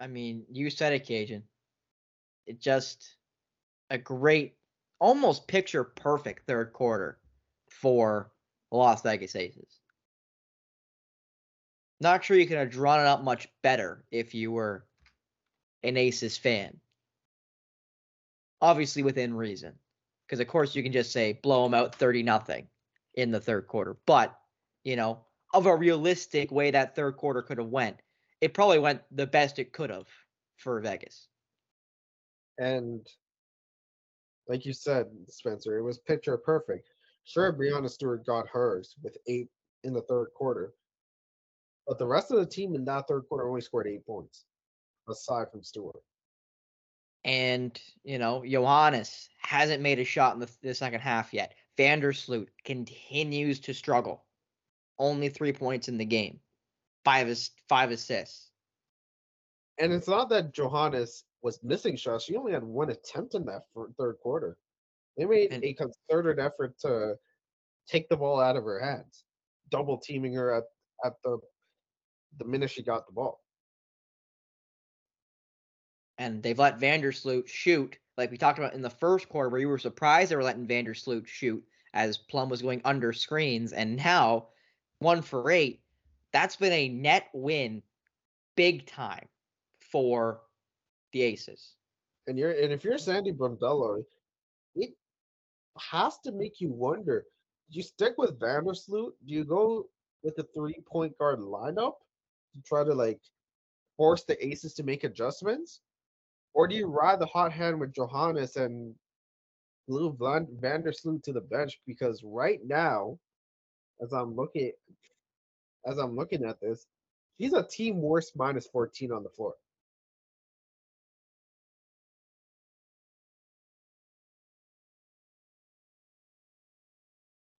I mean, you said it, Kajan. It just a great, almost picture perfect third quarter for Las Vegas Aces. Not sure you could have drawn it up much better if you were an Aces fan. Obviously within reason. Because of course you can just say blow them out 30 nothing in the third quarter. But, you know, of a realistic way that third quarter could have went, it probably went the best it could have for Vegas. And like you said, Spencer, it was picture perfect. Sure, Breanna Stewart got hers with eight in the third quarter, but the rest of the team in that third quarter only scored eight points, aside from Stewart. And, you know, Johannes hasn't made a shot in the, the second half yet. Vandersloot continues to struggle. Only three points in the game, five, is five assists. And it's not that Johannes was missing shots. She only had one attempt in that third quarter. They made and, a concerted effort to take the ball out of her hands, double teaming her at, at the the minute she got the ball. And they've let Vandersloot shoot, like we talked about in the first quarter, where you were surprised they were letting Vandersloot shoot as Plum was going under screens. And now, one for eight, that's been a net win big time for the Aces. And you're and if you're Sandy Brondello, it has to make you wonder: Do you stick with Vandersloot? Do you go with the three point guard lineup to try to like force the Aces to make adjustments, or do you ride the hot hand with Johannes and move Van, Vandersloot to the bench? Because right now, as I'm looking, as I'm looking at this, he's a team worst minus 14 on the floor.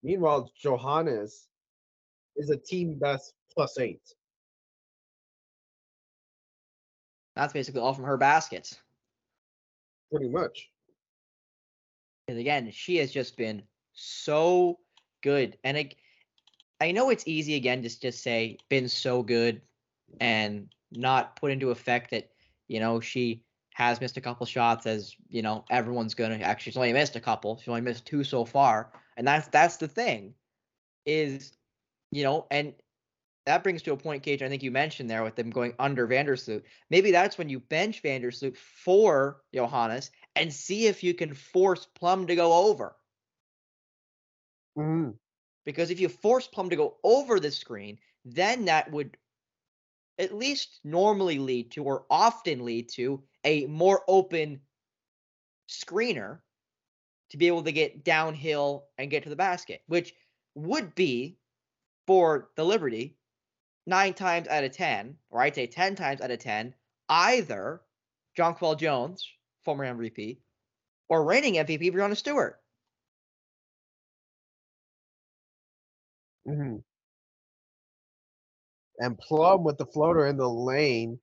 Meanwhile, Johannes is a team best plus eight. That's basically all from her baskets. Pretty much. And again, she has just been so good. And it, I know it's easy again just just say been so good and not put into effect that, you know, she has missed a couple shots as, you know, everyone's gonna actually she's only missed a couple. She's only missed two so far. And that's that's the thing, is you know, and that brings to a point, Cage. I think you mentioned there with them going under Vandersloot. Maybe that's when you bench Vandersloot for Johannes and see if you can force Plum to go over. Mm-hmm. Because if you force Plum to go over the screen, then that would at least normally lead to, or often lead to, a more open screener to be able to get downhill and get to the basket, which would be for the Liberty nine times out of 10, or I'd say 10 times out of 10, either Jonquel Jones, former MVP, or reigning MVP Breanna Stewart. Mm-hmm. And Plum with the floater in the lane.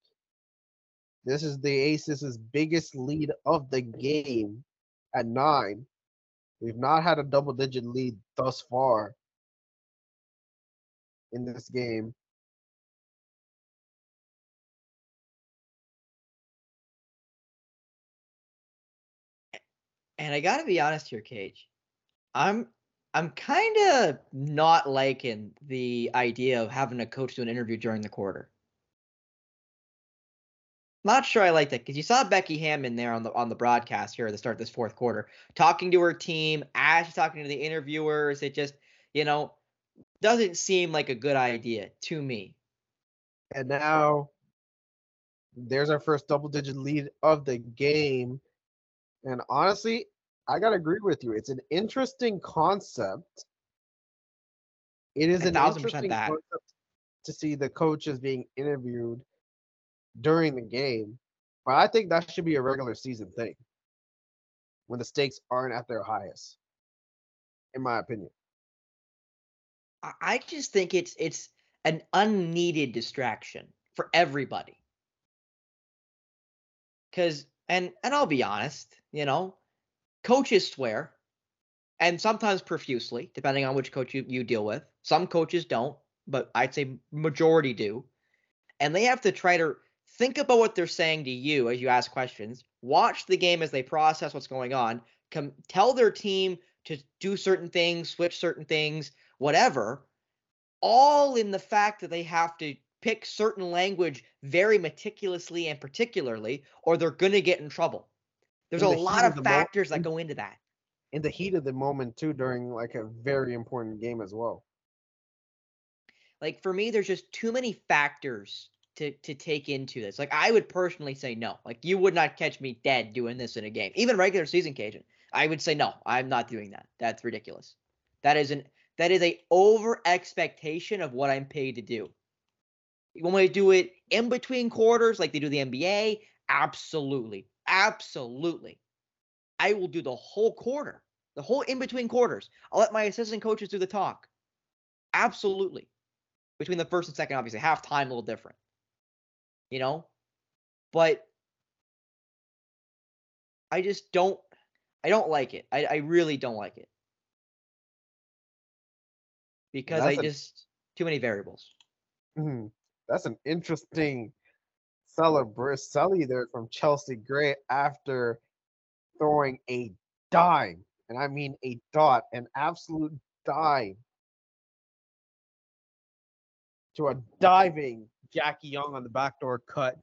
This is the Aces' biggest lead of the game at nine. We've not had a double digit lead thus far in this game. And I got to be honest here, Cage. I'm I'm kind of not liking the idea of having a coach do an interview during the quarter. Not sure I like that because you saw Becky Hammon there on the on the broadcast here at the start of this fourth quarter, talking to her team as she's talking to the interviewers. It just, you know, doesn't seem like a good idea to me. And now there's our first double digit lead of the game. And honestly, I gotta agree with you. It's an interesting concept. It is an interesting concept to see the coaches being interviewed during the game. But I think that should be a regular season thing when the stakes aren't at their highest, in my opinion. I just think it's it's an unneeded distraction for everybody. Cause and and I'll be honest, you know, coaches swear, and sometimes profusely, depending on which coach you, you deal with. Some coaches don't, but I'd say majority do. And they have to try to think about what they're saying to you as you ask questions. Watch the game as they process what's going on. Come tell their team to do certain things, switch certain things, whatever. All in the fact that they have to pick certain language very meticulously and particularly, or they're gonna get in trouble. There's a the lot of of factors that go into that. In the heat of the moment too, during like a very important game as well. Like for me, there's just too many factors to to take into this. Like I would personally say no. Like you would not catch me dead doing this in a game, even regular season Kajan. I would say no. I'm not doing that. That's ridiculous. That is an that is a over expectation of what I'm paid to do. When we do it in between quarters, like they do the NBA, absolutely, absolutely. I will do the whole quarter, the whole in between quarters. I'll let my assistant coaches do the talk. Absolutely between the first and second, obviously halftime a little different, you know. But I just don't, I don't like it. I, I really don't like it because I That's a- just too many variables. Mhm. That's an interesting celebr Sully there from Chelsea Gray after throwing a dime, and I mean a dot, an absolute dime to a diving Jackie Young on the backdoor cut,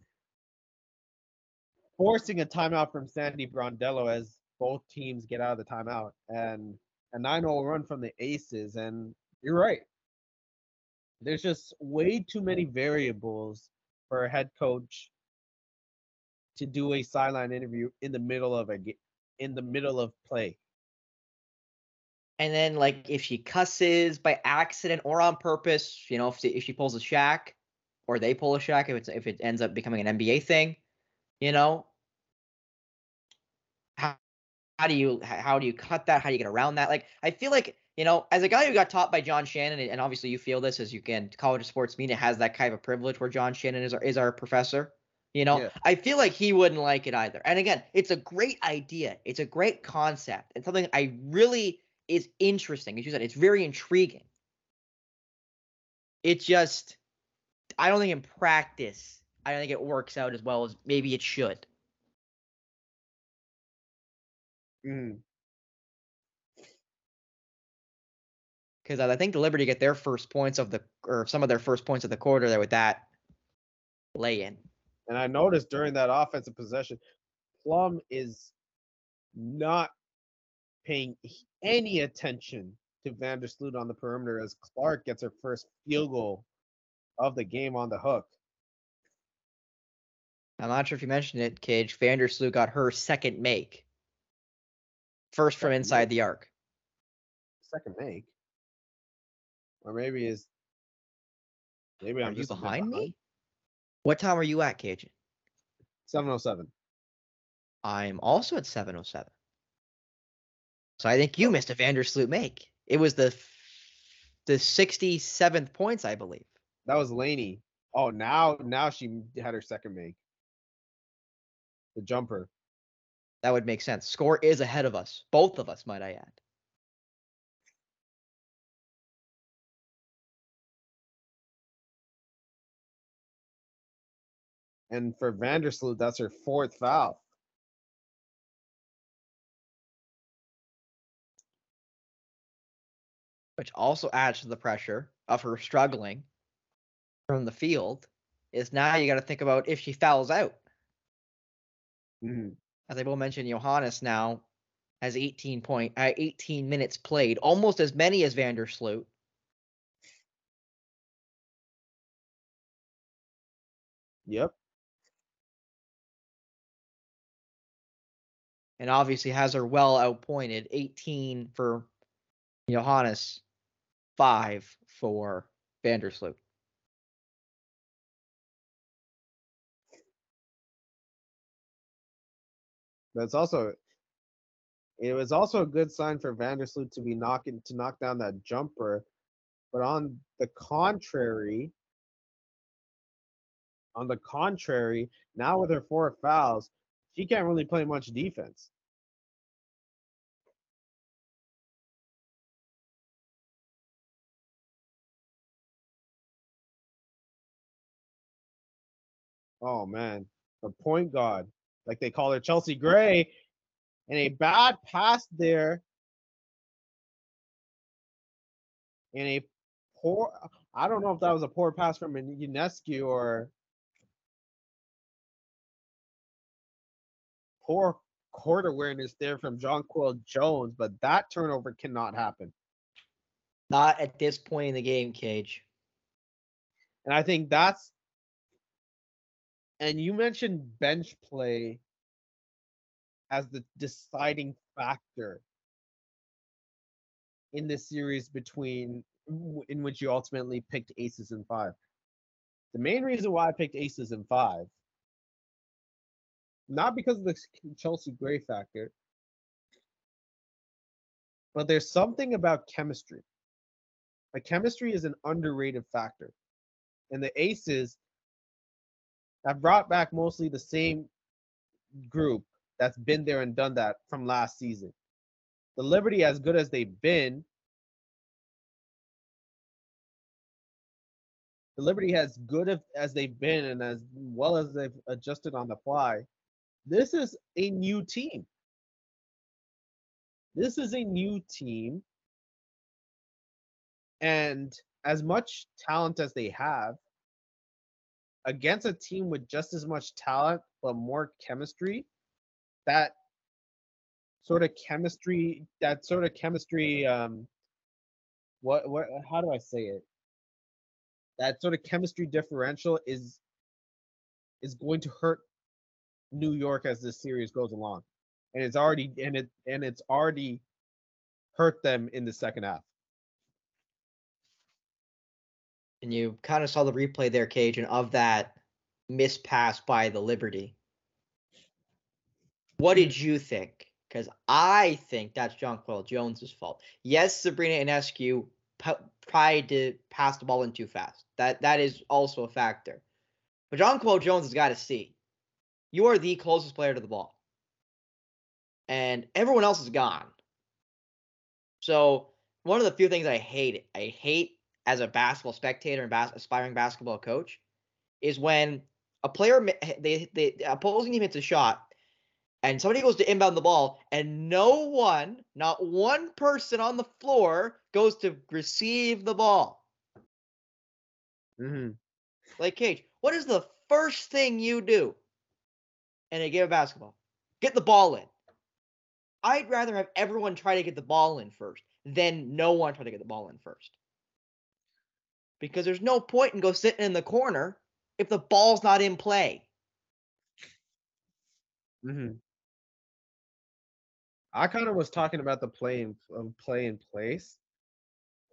forcing a timeout from Sandy Brondello as both teams get out of the timeout, and a 9-0 run from the Aces. And you're right there's just way too many variables for a head coach to do a sideline interview in the middle of a in the middle of play. And then like if she cusses by accident or on purpose, you know, if, if she pulls a Shaq or they pull a Shaq, if it's if it ends up becoming an NBA thing, you know, how, how do you how do you cut that? How do you get around that? Like I feel like you know, as a guy who got taught by John Shannon, and- obviously you feel this as you can, College of Sports Media has that kind of a privilege where John Shannon is our, is our professor. You know, Yeah. I feel like he wouldn't like it either. And again, it's a great idea. It's a great concept. and something I really is interesting. As you said, it's very intriguing. It just, I don't think in practice, I don't think it works out as well as maybe it should. Mm. Because I think the Liberty get their first points of the, or some of their first points of the quarter there with that lay in. And I noticed during that offensive possession, Plum is not paying any attention to Vandersloot on the perimeter as Clark gets her first field goal of the game on the hook. I'm not sure if you mentioned it, Cage. Vandersloot got her second make. First from inside make? the arc. Second make. Or maybe is maybe Are I'm you just a bit behind me? What time are you at, Kajan? 707. I'm also at 707. So I think you oh. missed a Vandersloot make. It was the the 67th points, I believe. That was Laney. Oh, now now she had her second make. The jumper. That would make sense. Score is ahead of us. Both of us, might I add. And for Vandersloot, that's her fourth foul. Which also adds to the pressure of her struggling from the field. Is now you got to think about if she fouls out. Mhm. as I will mention, Johannes now has 18 point, uh, 18 minutes played, almost as many as Vandersloot. Yep. And obviously has her well outpointed 18 for Johannes, 5 for Vandersloot. That's also it was also a good sign for Vandersloot to be knocking to knock down that jumper. But on the contrary, on the contrary, now with her four fouls, she can't really play much defense. Oh man, the point guard, like they call her Chelsea Gray, and a bad pass there, and a poor. I don't know if that was a poor pass from Ionescu or poor court awareness there from Jonquel Jones, but that turnover cannot happen. Not at this point in the game, Cage. And I think that's and you mentioned bench play as the deciding factor in this series between in which you ultimately picked aces and five. The main reason why I picked aces and five, not because of the Chelsea Gray factor, but there's something about chemistry. Like chemistry is an underrated factor. And the aces have brought back mostly the same group that's been there and done that from last season. The Liberty, as good as they've been, the Liberty as good as they've been and as well as they've adjusted on the fly, this is a new team. This is a new team. And as much talent as they have, against a team with just as much talent but more chemistry, that sort of chemistry, that sort of chemistry, um, what, what, how do I say it? That sort of chemistry differential is is going to hurt New York as this series goes along, and it's already and it and it's already hurt them in the second half. And you kind of saw the replay there, Cage, and of that missed pass by the Liberty. What did you think? Because I think that's Jonquel Jones's fault. Yes, Sabrina Ionescu p- tried to pass the ball in too fast. That that is also a factor. But Jonquel Jones has got to see. You are the closest player to the ball. And everyone else is gone. So one of the few things I hate, I hate as a basketball spectator and bas- aspiring basketball coach, is when a player they, they the opposing team hits a shot and somebody goes to inbound the ball and no one not one person on the floor goes to receive the ball mm-hmm. like cage what is the first thing you do in a game of basketball get the ball in i'd rather have everyone try to get the ball in first than no one try to get the ball in first because there's no point in go sitting in the corner if the ball's not in play. Mm-hmm. I kind of was talking about the play in um, play in place,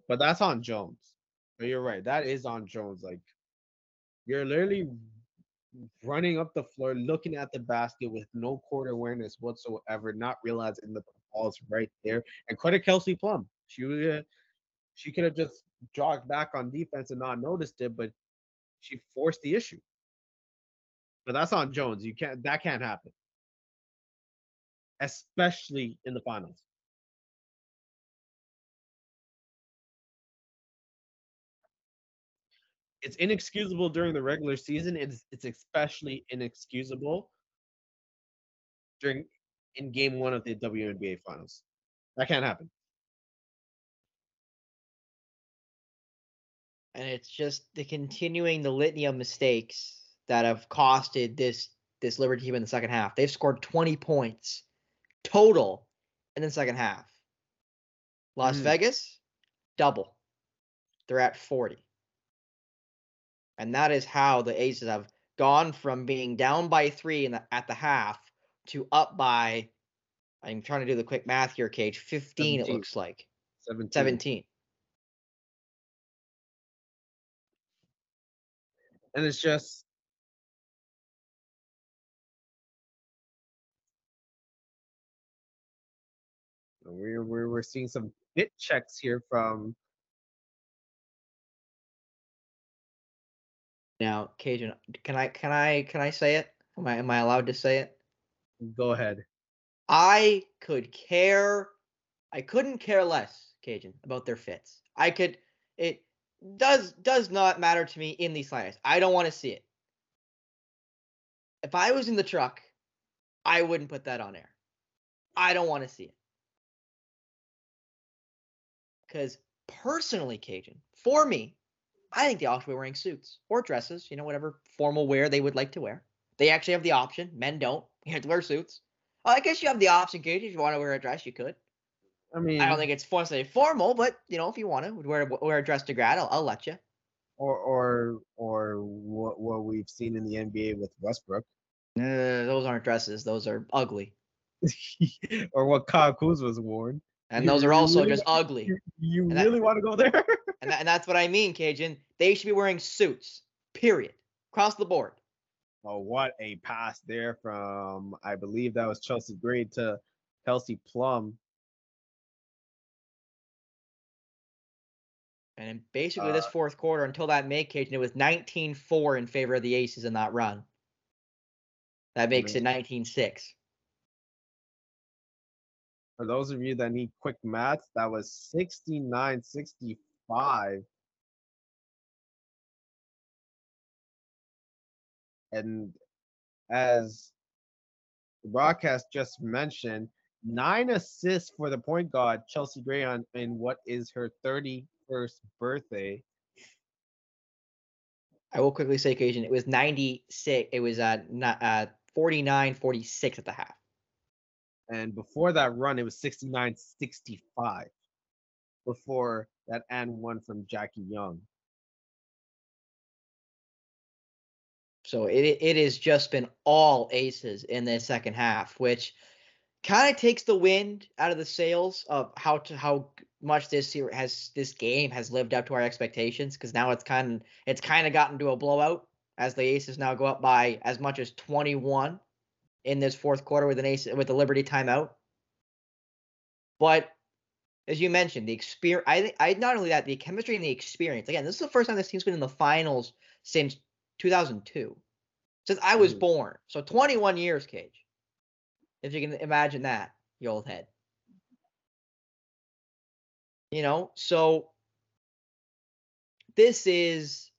but that's on Jones. But you're right, that is on Jones. Like you're literally running up the floor, looking at the basket with no court awareness whatsoever, not realizing that the ball's right there. And credit Kelsey Plum. She uh, she could have just jogged back on defense and not noticed it, but she forced the issue. But that's on Jones. You can't that can't happen. Especially in the finals. It's inexcusable during the regular season. It's it's especially inexcusable during in game one of the WNBA finals. That can't happen. and it's just the continuing the litany of mistakes that have costed this this Liberty team in the second half. They've scored 20 points total in the second half. Las mm. Vegas, double. They're at 40. And that is how the Aces have gone from being down by three in the, at the half to up by, I'm trying to do the quick math here, Cage, 15 17. it looks like. 17. 17. and it's just we're we're, we're seeing some bit checks here from now Kajan can I can I can I say it am I am I allowed to say it go ahead I could care I couldn't care less Kajan about their fits I could it does does not matter to me in these slightest. I don't want to see it. if I was in the truck, I wouldn't put that on air. I don't want to see it. Because personally, Kajan, for me, I think they all should be wearing suits or dresses, you know, whatever formal wear they would like to wear. They actually have the option. Men don't. You have to wear suits. Well, I guess you have the option, Kajan. If you want to wear a dress, you could. I mean, I don't think it's necessarily formal, but you know, if you want to wear wear a dress to grad, I'll, I'll let you. or or or what what we've seen in the NBA with Westbrook, Uh, those aren't dresses; those are ugly, or what Kyle Kuzma's worn. and You those are also really- just ugly. You, you that- really want to go there? And, that, and that's what I mean, Kajan. They should be wearing suits. Period. Across the board. oh, what a pass there from I believe that was Chelsea Gray to Kelsey Plum. And in basically this Uh, fourth quarter, until that make Kajan, it was 19-4 in favor of the Aces in that run. That makes it 19-6. For those of you that need quick math, that was 69 65. And as the broadcast just mentioned, nine assists for the point guard, Chelsea Gray, on in what is her 31st birthday. I will quickly say, Kajan, it was 96. It was uh, not, uh 49-46 at the half. And before that run, it was 69 65. Before that and one from Jackie Young. So it it has just been all aces in the second half, which kind of takes the wind out of the sails of how to how much this year has this game has lived up to our expectations. Because now it's kind of it's kind of gotten to a blowout as the aces now go up by as much as 21 in this fourth quarter with an ace with the Liberty timeout. But as you mentioned, the experience. I I not only that the chemistry and the experience. Again, this is the first time this team's been in the finals since 2002 since I was Mm. born. So 21 years, Cage. If you can imagine that, you old head. You know, so this is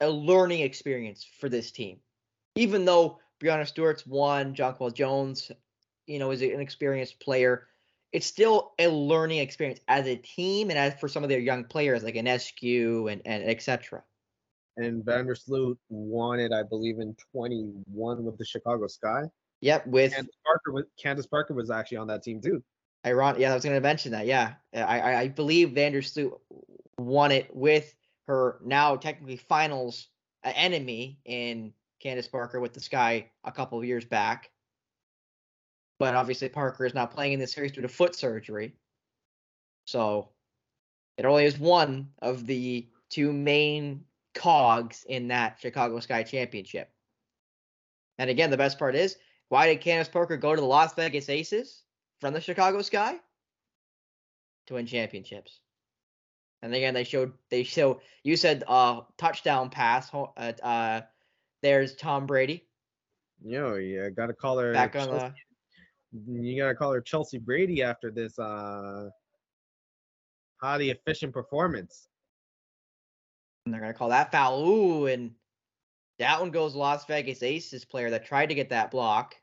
a learning experience for this team. Even though Breanna Stewart's won, Jonquel Jones, you know, is an experienced player, it's still a learning experience as a team and as for some of their young players like Ionescu and, and et cetera. And Vandersloot won it, I believe, in 21 with the Chicago Sky. Yep, with Candace Parker was Candace Parker was actually on that team too. Iron, yeah, I was going to mention that. Yeah, I, I, I believe Vandersloot won it with her now technically finals uh, enemy in Candace Parker with the Sky a couple of years back. But obviously, Parker is not playing in this series due to foot surgery. So it only is one of the two main cogs in that Chicago Sky championship. And again, the best part is why did Candace Parker go to the Las Vegas Aces from the Chicago Sky? To win championships. And again, they showed they show you said uh touchdown pass. Uh, uh there's Tom Brady You yeah, gotta call her back on the you gotta call her Chelsea Brady after this uh highly efficient performance. and they're gonna call that foul. Ooh, and that one goes Las Vegas Aces player that tried to get that block.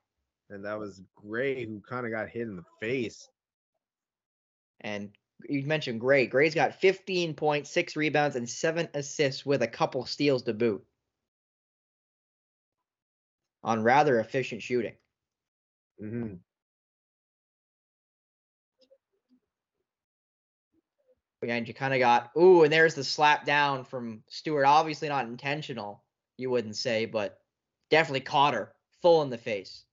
And that was Gray who kind of got hit in the face. And you mentioned Gray. Gray's got 15 points, six rebounds, and seven assists with a couple steals to boot. On rather efficient shooting. hmm And you kind of got, ooh, and there's the slap down from Stewart. Obviously not intentional, you wouldn't say, but definitely caught her full in the face.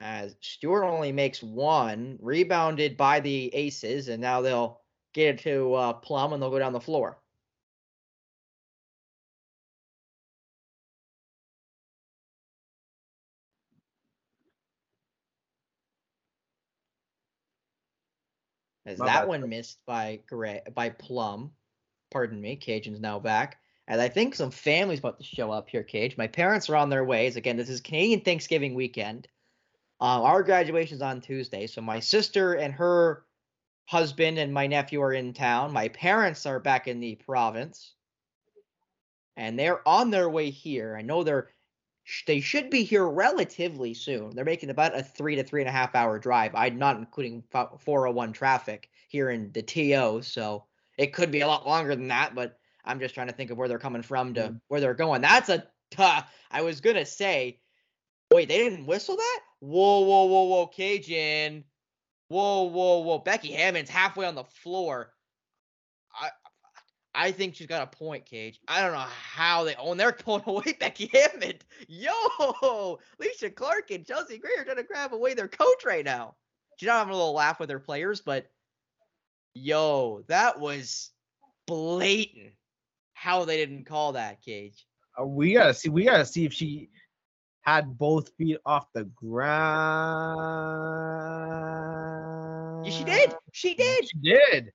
As Stewart only makes one, rebounded by the Aces, and now they'll get it to uh, Plum and they'll go down the floor. As My that bad, one missed by Gray, by Plum. Pardon me, Kajan's now back. And I think some family's about to show up here, Cage. My parents are on their ways. Again, this is Canadian Thanksgiving weekend. Uh, our graduation's on Tuesday, so my sister and her husband and my nephew are in town. My parents are back in the province, and they're on their way here. I know they're they should be here relatively soon. They're making about a three to three and a half hour drive. I'm not including 401 traffic here in the TO, so it could be a lot longer than that. But I'm just trying to think of where they're coming from to Mm. where they're going. That's a tough. I was gonna say, wait, they didn't whistle that? Whoa, whoa, whoa, whoa, Kajan. Whoa, whoa, whoa. Becky Hammon's halfway on the floor. I think she's got a point, Cage. I don't know how they oh, and they're pulling away Becky Hammon. Yo, Alysha Clark and Chelsea Gray are trying to grab away their coach right now. She's not having a little laugh with her players, but yo, that was blatant how they didn't call that, Cage. Uh, we gotta see. We gotta see if she had both feet off the ground. Yeah, she did. She did. She did.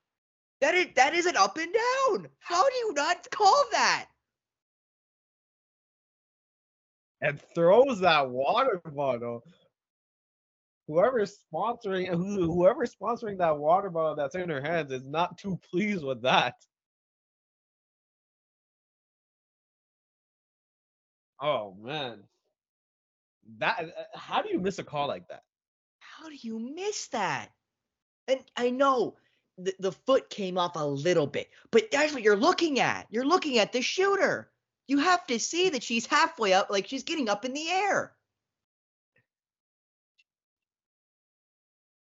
That is that is an up and down. How do you not call that? And throws that water bottle. Whoever's sponsoring, who- whoever's sponsoring that water bottle that's in her hands is not too pleased with that. Oh man, that uh, how do you miss a call like that? How do you miss that? And I know the, the foot came off a little bit, but that's what you're looking at. You're looking at the shooter. You have to see that she's halfway up, like she's getting up in the air.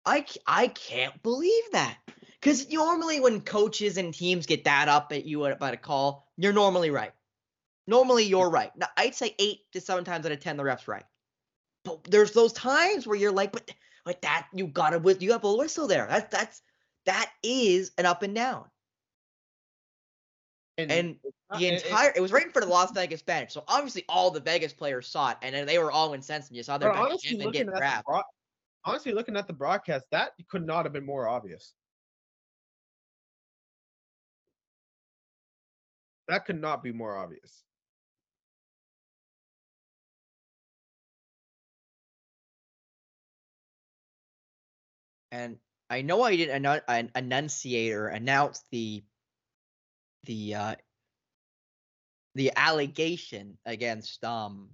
I, I can't believe that. Because normally when coaches and teams get that up at you about a call, you're normally right. Normally you're right. Now, I'd say eight to seven times out of ten, the ref's right. But there's those times where you're like, but but that you gotta with you have a whistle there. That's that's that is an up and down. And it's not- the it- it- entire it was right in front of the Las Vegas bench. So obviously all the Vegas players saw it and then they were all incensed and you saw their bench and get grabbed. honestly, looking at the broadcast, that could not have been more obvious. That could not be more obvious. and I know I didn't an enunciate or announce the the uh the allegation against um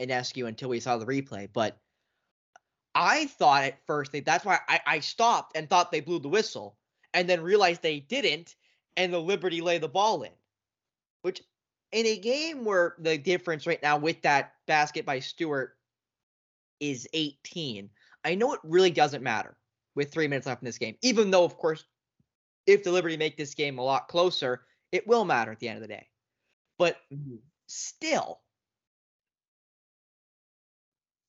Ionescu until we saw the replay, but I thought at first that that's why I, I stopped and thought they blew the whistle and then realized they didn't and the Liberty lay the ball in. Which in a game where the difference right now with that basket by Stewart is 18, I know it really doesn't matter with three minutes left in this game. Even though, of course, if the Liberty make this game a lot closer, it will matter at the end of the day. But mm-hmm. still,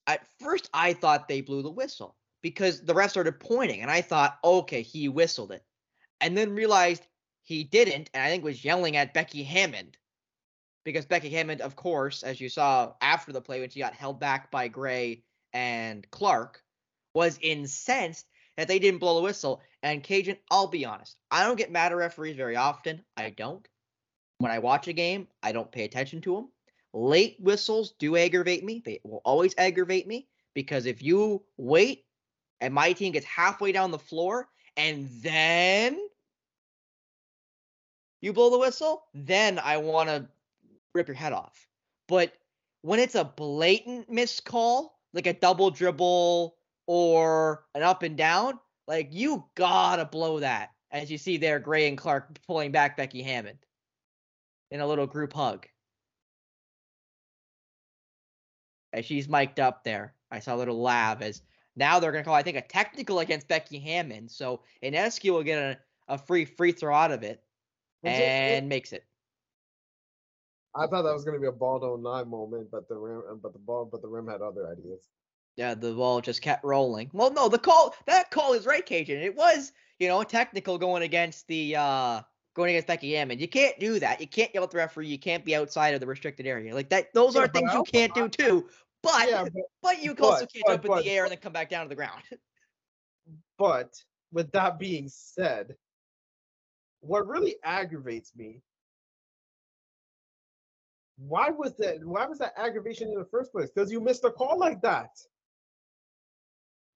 at first I thought they blew the whistle because the ref started pointing, and I thought, okay, he whistled it, and then realized he didn't, and I think was yelling at Becky Hammon because Becky Hammon, of course, as you saw after the play when she got held back by Gray and Clark, was incensed that they didn't blow the whistle. And Kajan, I'll be honest, I don't get mad at referees very often. I don't. When I watch a game, I don't pay attention to them. Late whistles do aggravate me. They will always aggravate me because if you wait and my team gets halfway down the floor and then you blow the whistle, then I want to rip your head off. But when it's a blatant missed call, like a double dribble or an up and down, like you gotta blow that. As you see there, Gray and Clark pulling back Becky Hammon in a little group hug. As she's mic'd up there, I saw a little laugh as now they're gonna call, I think, a technical against Becky Hammon. So Ionescu will get a, a free free throw out of it Was it- and makes it. I thought that was gonna be a ball don't lie moment, but the rim, but the ball, but the rim had other ideas. Yeah, the ball just kept rolling. Well, no, the call that call is right, Kajan. It was, you know, technical going against the uh going against Becky Hammon. You can't do that. You can't yell at the referee. You can't be outside of the restricted area. Like that those Yeah, are things you can't do too. But yeah, but, but you also can't but- jump in the air and then come back down to the ground. but with that being said, what really aggravates me. Why was that? Why was that aggravation in the first place? Because you missed a call like that.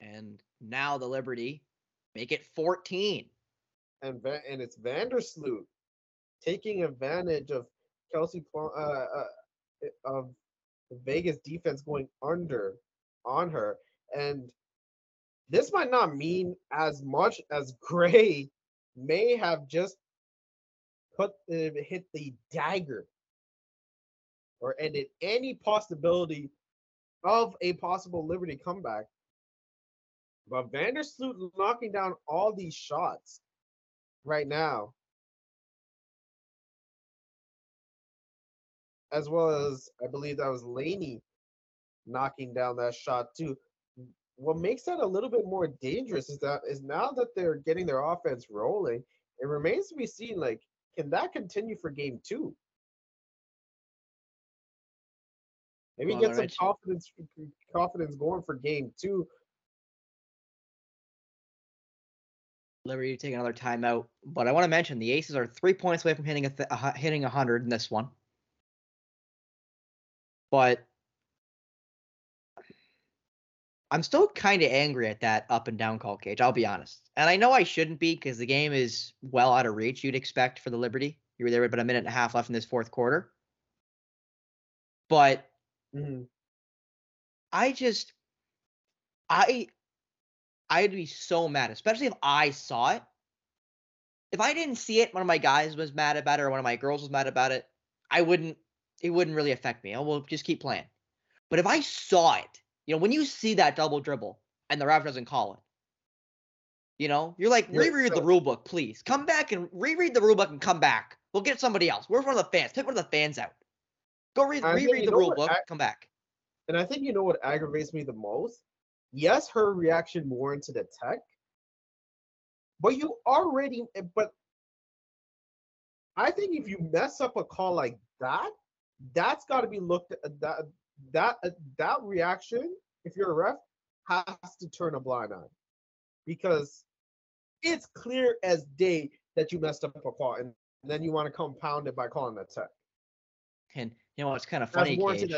And now the Liberty Make it 14. and and it's Vandersloot taking advantage of Kelsey uh, uh, of the Vegas defense going under on her, and this might not mean as much as Gray may have just put uh, hit the dagger or ended any possibility of a possible Liberty comeback. But Vandersloot knocking down all these shots right now, as well as I believe that was Laney knocking down that shot too. What makes that a little bit more dangerous is that is now that they're getting their offense rolling, it remains to be seen like can that continue for game two? Maybe Well, get some confidence confidence going for game two. Liberty take another timeout, but I want to mention the Aces are three points away from hitting a th- a hitting hundred in this one. But I'm still kind of angry at that up and down call cage. I'll be honest, and I know I shouldn't be because the game is well out of reach. You'd expect for the Liberty. You were there with about a minute and a half left in this fourth quarter. But mm-hmm. I just I I'd be so mad, especially if I saw it. If I didn't see it, one of my guys was mad about it, or one of my girls was mad about it, I wouldn't it wouldn't really affect me. Oh, I will just keep playing. But if I saw it, you know, when you see that double dribble and the ref doesn't call it, you know, you're like, reread the rule book, please. Come back and reread the rule book and come back. We'll get somebody else. Where's one of the fans? Take one of the fans out. Go read reread the rule book, I- come back. And I think you know what aggravates me the most? Yes, her reaction warranted a tech. But you already eh, but I think if you mess up a call like that, that's got to be looked at that that uh, that reaction if you're a ref has to turn a blind eye because it's clear as day that you messed up a call and then you want to compound it by calling a tech. And you know what's kind of As funny, warranted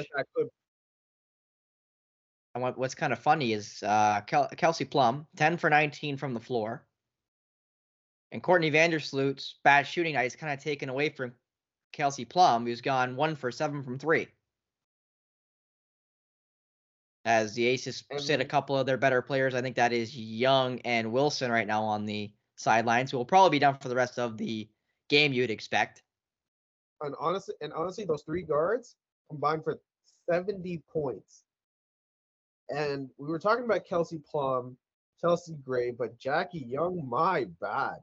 what's kind of funny is uh, Kel- Kelsey Plum, 10 for 19 from the floor. And Courtney Vandersloot's bad shooting night is kind of taken away from Kelsey Plum, who's gone one for seven from three. As the Aces sit a couple of their better players, I think that is Young and Wilson right now on the sidelines, who will probably be done for the rest of the game, you'd expect. and honestly, and honestly, those three guards combined for 70 points. And we were talking about Kelsey Plum, Chelsea Gray, but Jackie Young, my bad.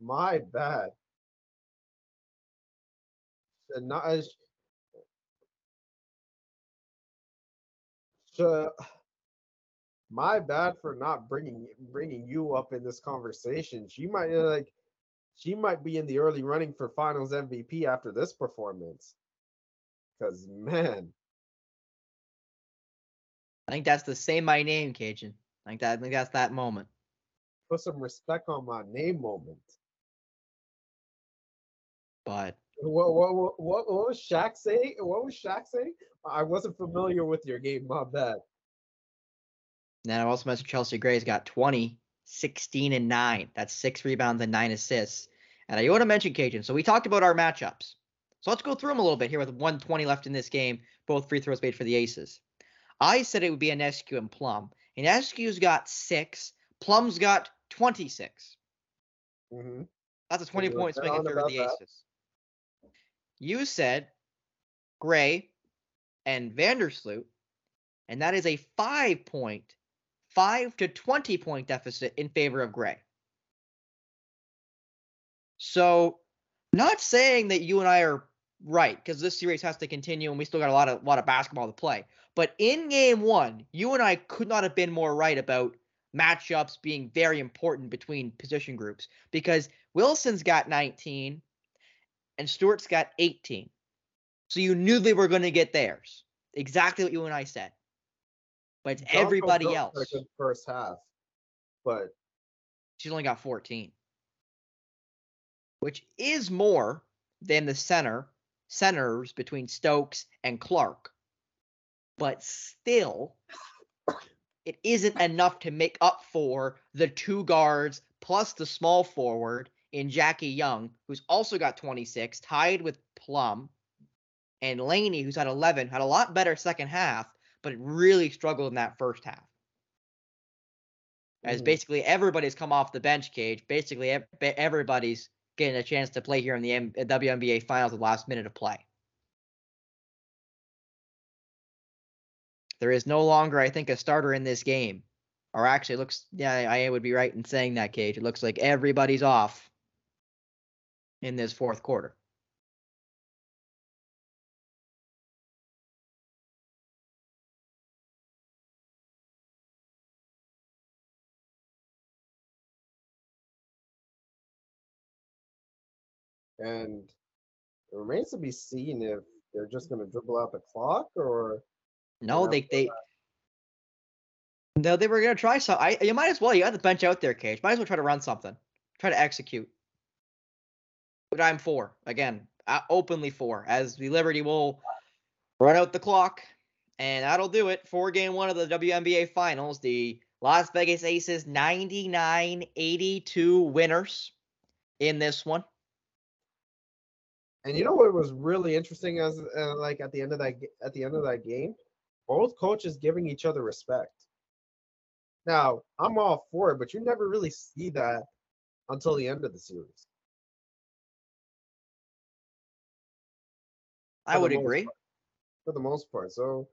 My bad. And not as so, my bad for not bringing bringing you up in this conversation. She might uh, like she might be in the early running for finals MVP after this performance. Cause man, I think that's the say my name, Kajan. I think that I think that's that moment. put some respect on my name moment. But What what what what, was Shaq saying? What was Shaq saying? I wasn't familiar with your game. My bad. then I also mentioned Chelsea Gray's got 20, 16, and 9. That's six rebounds and nine assists. And I want to mention Kajan. So we talked about our matchups. So let's go through them a little bit here with 120 left in this game. Both free throws made for the Aces. I said it would be Ionescu and Plum. Ionescu's got six. Plum's got 26. hmm That's a 20 you were point swing in favor of the that? Aces. You said Gray and Vandersloot, and that is a five point, five to 20 point deficit in favor of Gray. So, not saying that you and I are right because this series has to continue and we still got a lot of lot of basketball to play. But in game one, you and I could not have been more right about matchups being very important between position groups because Wilson's got 19 and Stewart's got 18. So you knew they were going to get theirs. Exactly what you and I said. But it's everybody else. first half, but She's only got 14. Which is more than the center centers between Stokes and Clark. But still, it isn't enough to make up for the two guards plus the small forward in Jackie Young, who's also got 26, tied with Plum, and Laney, who's at 11, had a lot better second half, but really struggled in that first half. As Mhm. basically everybody's come off the bench cage. Basically, everybody's getting a chance to play here in the M- uh, WNBA Finals at the last minute of play. There is no longer, I think, a starter in this game. Or actually, it looks, yeah, I would be right in saying that, Cage. It looks like everybody's off in this fourth quarter. And it remains to be seen if they're just going to dribble out the clock or No, they they no, they were gonna try some. I you might as well. You got the bench out there, Cage. Might as well try to run something. Try to execute. But I'm for again, uh, openly for, as the Liberty will run out the clock, and that'll do it for Game One of the WNBA Finals. The Las Vegas Aces 99-82 winners in this one. And you know what was really interesting as uh, like at the end of that at the end of that game, both coaches giving each other respect. Now I'm all for it, but you never really see that until the end of the series. I would agree. part- for the most part. So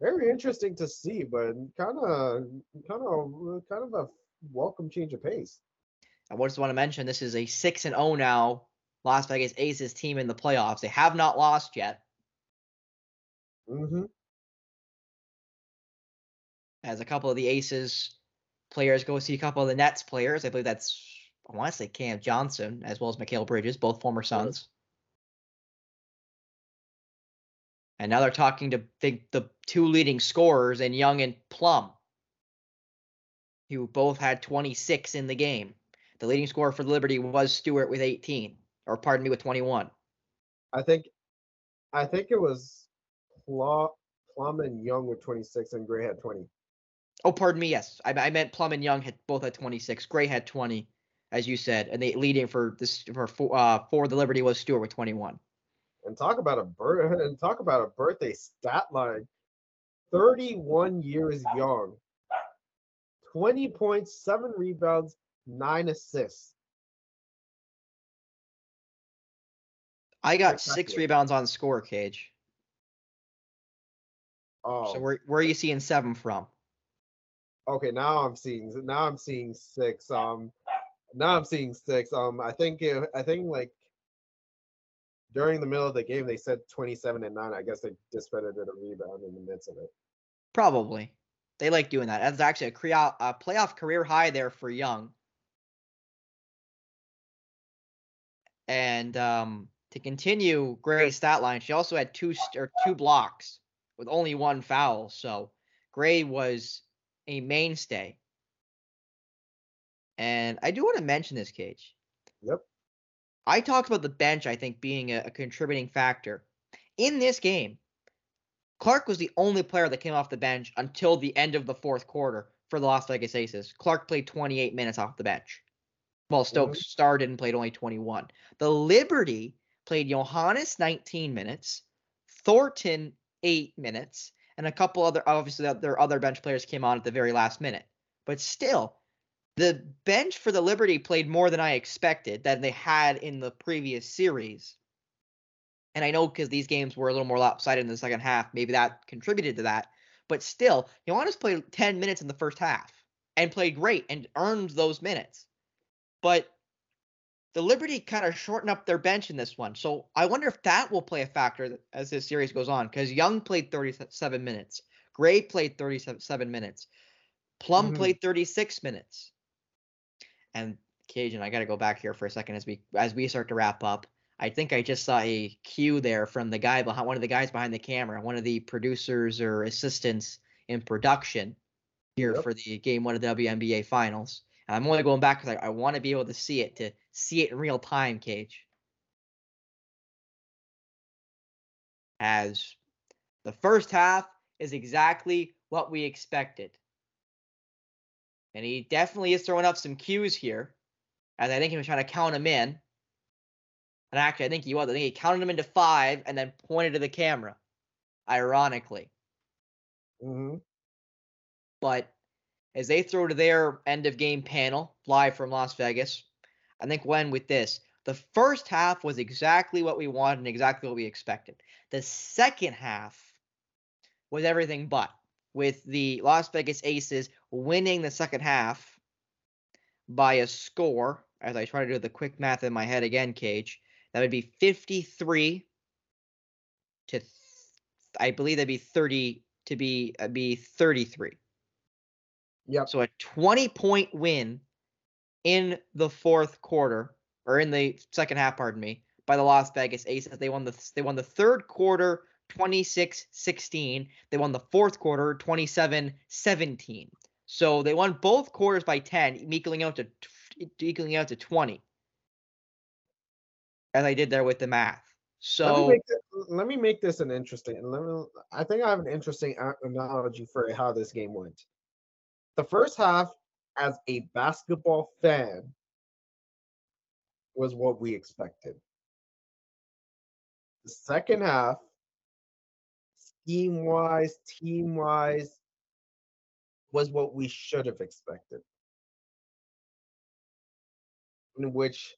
very interesting to see, but kind of kind of kind of a welcome change of pace. I just want to mention this is a 6 and 0 now Las Vegas Aces team in the playoffs. They have not lost yet. hmm as a couple of the Aces players go see a couple of the Nets players. I believe that's I want to say Cam Johnson as well as Mikal Bridges, both former Suns. And now they're talking to the, the two leading scorers in Young and Plum, who both had 26 in the game. The leading scorer for the Liberty was Stewart with 18, or pardon me, with 21. I think I think it was Plum, Plum and Young with 26 and Gray had 20. Oh, pardon me. Yes, I, I meant Plum and Young had both had 26. Gray had 20, as you said, and the leading for this for for, uh, for the Liberty was Stewart with 21. And talk about a birth and talk about a birthday stat line. 31 years young. 20 points, 7 rebounds, 9 assists. I got six rebounds on score, Cage. Oh. So where where are you seeing seven from? Okay, now I'm seeing now I'm seeing 6. Um now I'm seeing 6. Um I think it, I think like during the middle of the game they said 27 and 9. I guess they discredited a rebound in the midst of it. Probably. They like doing that. That's actually a, crea- a playoff career high there for Young. And um, to continue Gray's stat line, she also had two or two blocks with only one foul. So Gray was a mainstay. And I do want to mention this, Cage. Yep. I talked about the bench, I think, being a, a contributing factor. In this game, Clark was the only player that came off the bench until the end of the fourth quarter for the Las Vegas Aces. Clark played 28 minutes off the bench. While Stokes mm-hmm. started and played only 21. The Liberty played Johannes 19 minutes, Thornton 8 minutes, and a couple other obviously their other bench players came on at the very last minute. But still, the bench for the Liberty played more than I expected than they had in the previous series. And I know because these games were a little more lopsided in the second half, maybe that contributed to that. But still, Johannes played 10 minutes in the first half and played great and earned those minutes. But the Liberty kind of shortened up their bench in this one. So I wonder if that will play a factor as this series goes on because Young played 37 minutes, Gray played 37 minutes, Plum Mhm. played 36 minutes. And Kajan, I got to go back here for a second as we as we start to wrap up. I think I just saw a cue there from the guy behind one of the guys behind the camera, one of the producers or assistants in production here Yep. for the game one of the WNBA finals. And I'm only going back because I, I want to be able to see it to see it in real time, Cage. As the first half is exactly what we expected. And he definitely is throwing up some cues here. As I think he was trying to count him in. And actually, I think he was. I think he counted him into five and then pointed to the camera, ironically. hmm But as they throw to their end of game panel live from Las Vegas, I think when with this, the first half was exactly what we wanted and exactly what we expected. The second half was everything but, with the Las Vegas Aces winning the second half by a score. As I try to do the quick math in my head again, Cage, that would be 53 to, th- I believe that'd be 30 to be uh, be 33. Yep. So a 20 point win in the fourth quarter or in the second half, pardon me, by the Las Vegas Aces. They won the they won the third quarter 26-16. They won the fourth quarter 27-17. So they won both quarters by 10, equaling out to equaling out to 20. As I did there with the math. let me So make this, let me make this an interesting. Let me, I think I have an interesting analogy for how this game went. The first half, as a basketball fan, was what we expected. The second half, scheme wise, team wise, was what we should have expected. In which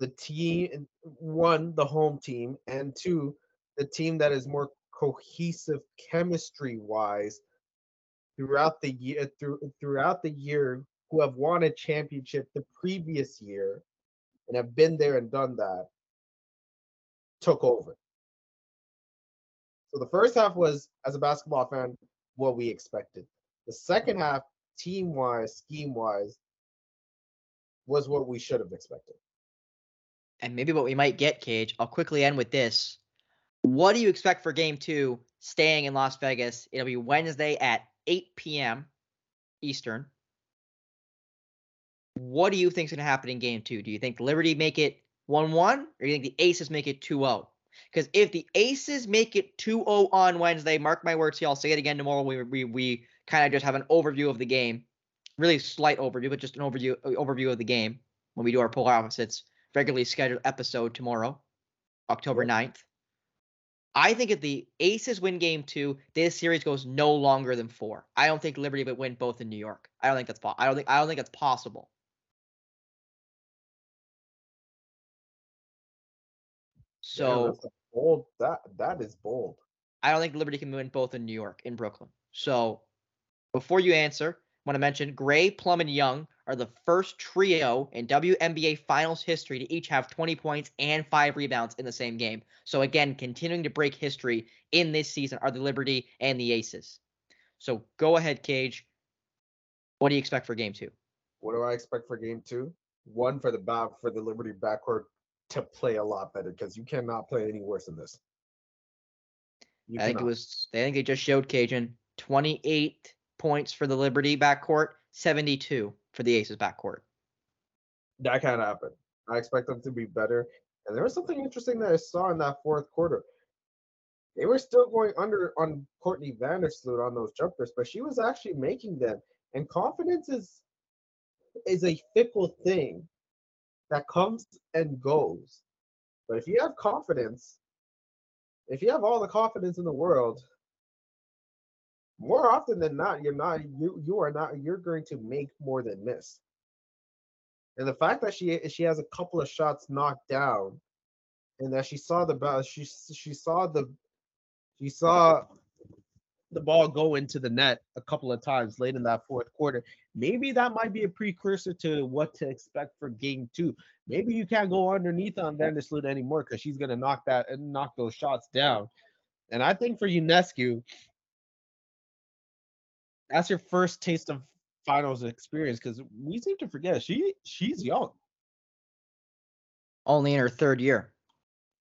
the team, one, the home team, and two, the team that is more cohesive chemistry wise throughout the year uh, through, throughout the year who have won a championship the previous year and have been there and done that took over. So the first half was, as a basketball fan, what we expected. The second half, team wise, scheme wise, was what we should have expected. and maybe what we might get, Cage. I'll quickly end with this. What do you expect for game two staying in Las Vegas? It'll be Wednesday at 8 p.m. Eastern. What do you think's going to happen in game two? Do you think Liberty make it 1 1 or do you think the Aces make it 2 0? Because if the Aces make it 2 0 on Wednesday, mark my words here, I'll say it again tomorrow. We, we, we kind of just have an overview of the game. Really slight overview, but just an overview uh, overview of the game when we do our polar opposites regularly scheduled episode tomorrow, October 9th. I think if the Aces win game two, this series goes no longer than four. I don't think Liberty would win both in New York. I don't think that's po- I don't think I don't think that's possible. So bold. That that is bold. I don't think Liberty can win both in New York, in Brooklyn. So before you answer, want to mention Gray, Plum, and Young are the first trio in WNBA Finals history to each have 20 points and five rebounds in the same game. So again, continuing to break history in this season are the Liberty and the Aces. So go ahead, Cage. What do you expect for game two? What do I expect for game two? One for the back for the Liberty backcourt to play a lot better because you cannot play any worse than this. You I think it was. I think they just showed Kajan 28 points for the Liberty backcourt, 72 for the Aces backcourt. that can't happen. I expect them to be better. And there was something interesting that I saw in that fourth quarter. They were still going under on Courtney Vandersloot on those jumpers, but she was actually making them. And confidence is is a fickle thing that comes and goes. But if you have confidence, if you have all the confidence in the world, more often than not, you're not you you are not you're going to make more than miss. And the fact that she she has a couple of shots knocked down, and that she saw the ball, she she saw the she saw the ball go into the net a couple of times late in that fourth quarter. Maybe that might be a precursor to what to expect for game two. Maybe you can't go underneath on Vandersloot anymore because she's gonna knock that and knock those shots down. And I think for Ionescu, that's your first taste of finals experience because we seem to forget she she's young, Only in her third year.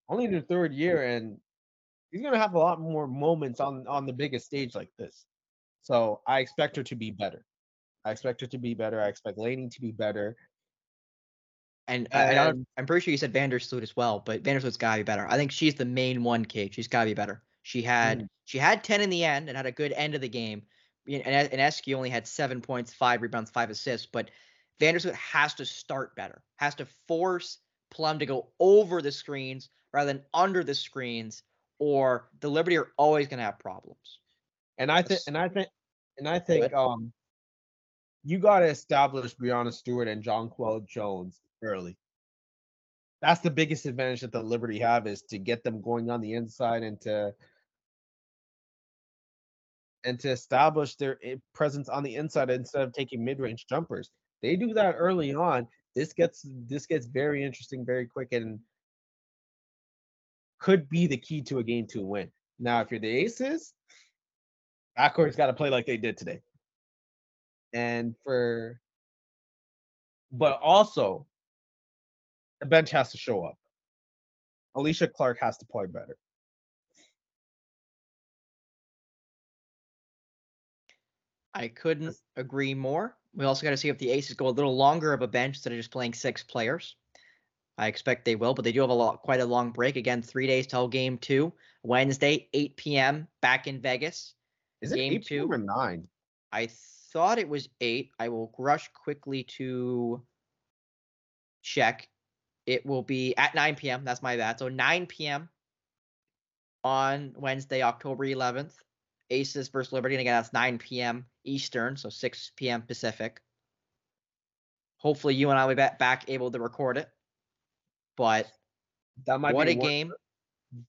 only in her third year, and she's gonna have a lot more moments on on the biggest stage like this. So I expect her to be better. I expect her to be better. I expect Laney to be better. And I don't, And- I'm pretty sure you said Vandersloot as well, but Vandersloot's gotta be better. I think she's the main one, Kate. She's gotta be better. She had Mm. she had 10 in the end and had a good end of the game, and, and Esky only had seven points, five rebounds, five assists. But Vandersloot has to start better, has to force Plum to go over the screens rather than under the screens, or the Liberty are always going to have problems. And I think, and I think, and I think, um, you got to establish Breanna Stewart and Jonquel Jones early. That's the biggest advantage that the Liberty have is to get them going on the inside and to and to establish their eh, presence on the inside instead of taking mid-range jumpers. They do that early on. This gets this gets very interesting very quick and could be the key to a game to win. Now, if you're the Aces, backcourt's got to play like they did today. And for, but also, the bench has to show up. Alysha Clark has to play better. I couldn't agree more. We also got to see if the Aces go a little longer of a bench instead of just playing six players. I expect they will, but they do have a lot, quite a long break. Again, three days till game two. Wednesday, 8 p.m. back in Vegas. Is it game 8 two or nine? I thought it was eight. I will rush quickly to check. It will be at 9 p.m. That's my bad. So 9 p.m. on Wednesday, October 11th. Aces versus Liberty. And again, that's 9 p.m. Eastern, so 6 p.m. Pacific. Hopefully, you and I will be back able to record it. But that might what be a one, game.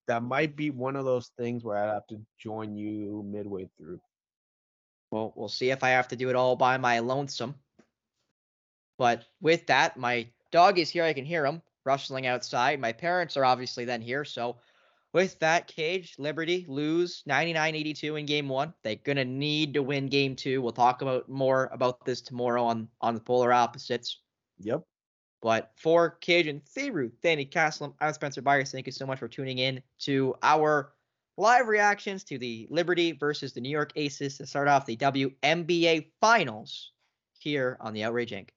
That might be one of those things where i have to join you midway through. Well, we'll see if I have to do it all by my lonesome. But with that, my dog is here. I can hear him rustling outside. My parents are obviously then here. So with that, Cage, Liberty lose 99-82 in game one. They're gonna need to win game two. We'll talk about more about this tomorrow on on the polar opposites. Yep. But for Kajan Theroux, Danny Caslam, I'm Spencer Byers. Thank you so much for tuning in to our live reactions to the Liberty versus the New York Aces to start off the WNBA Finals here on the Outrage Inc.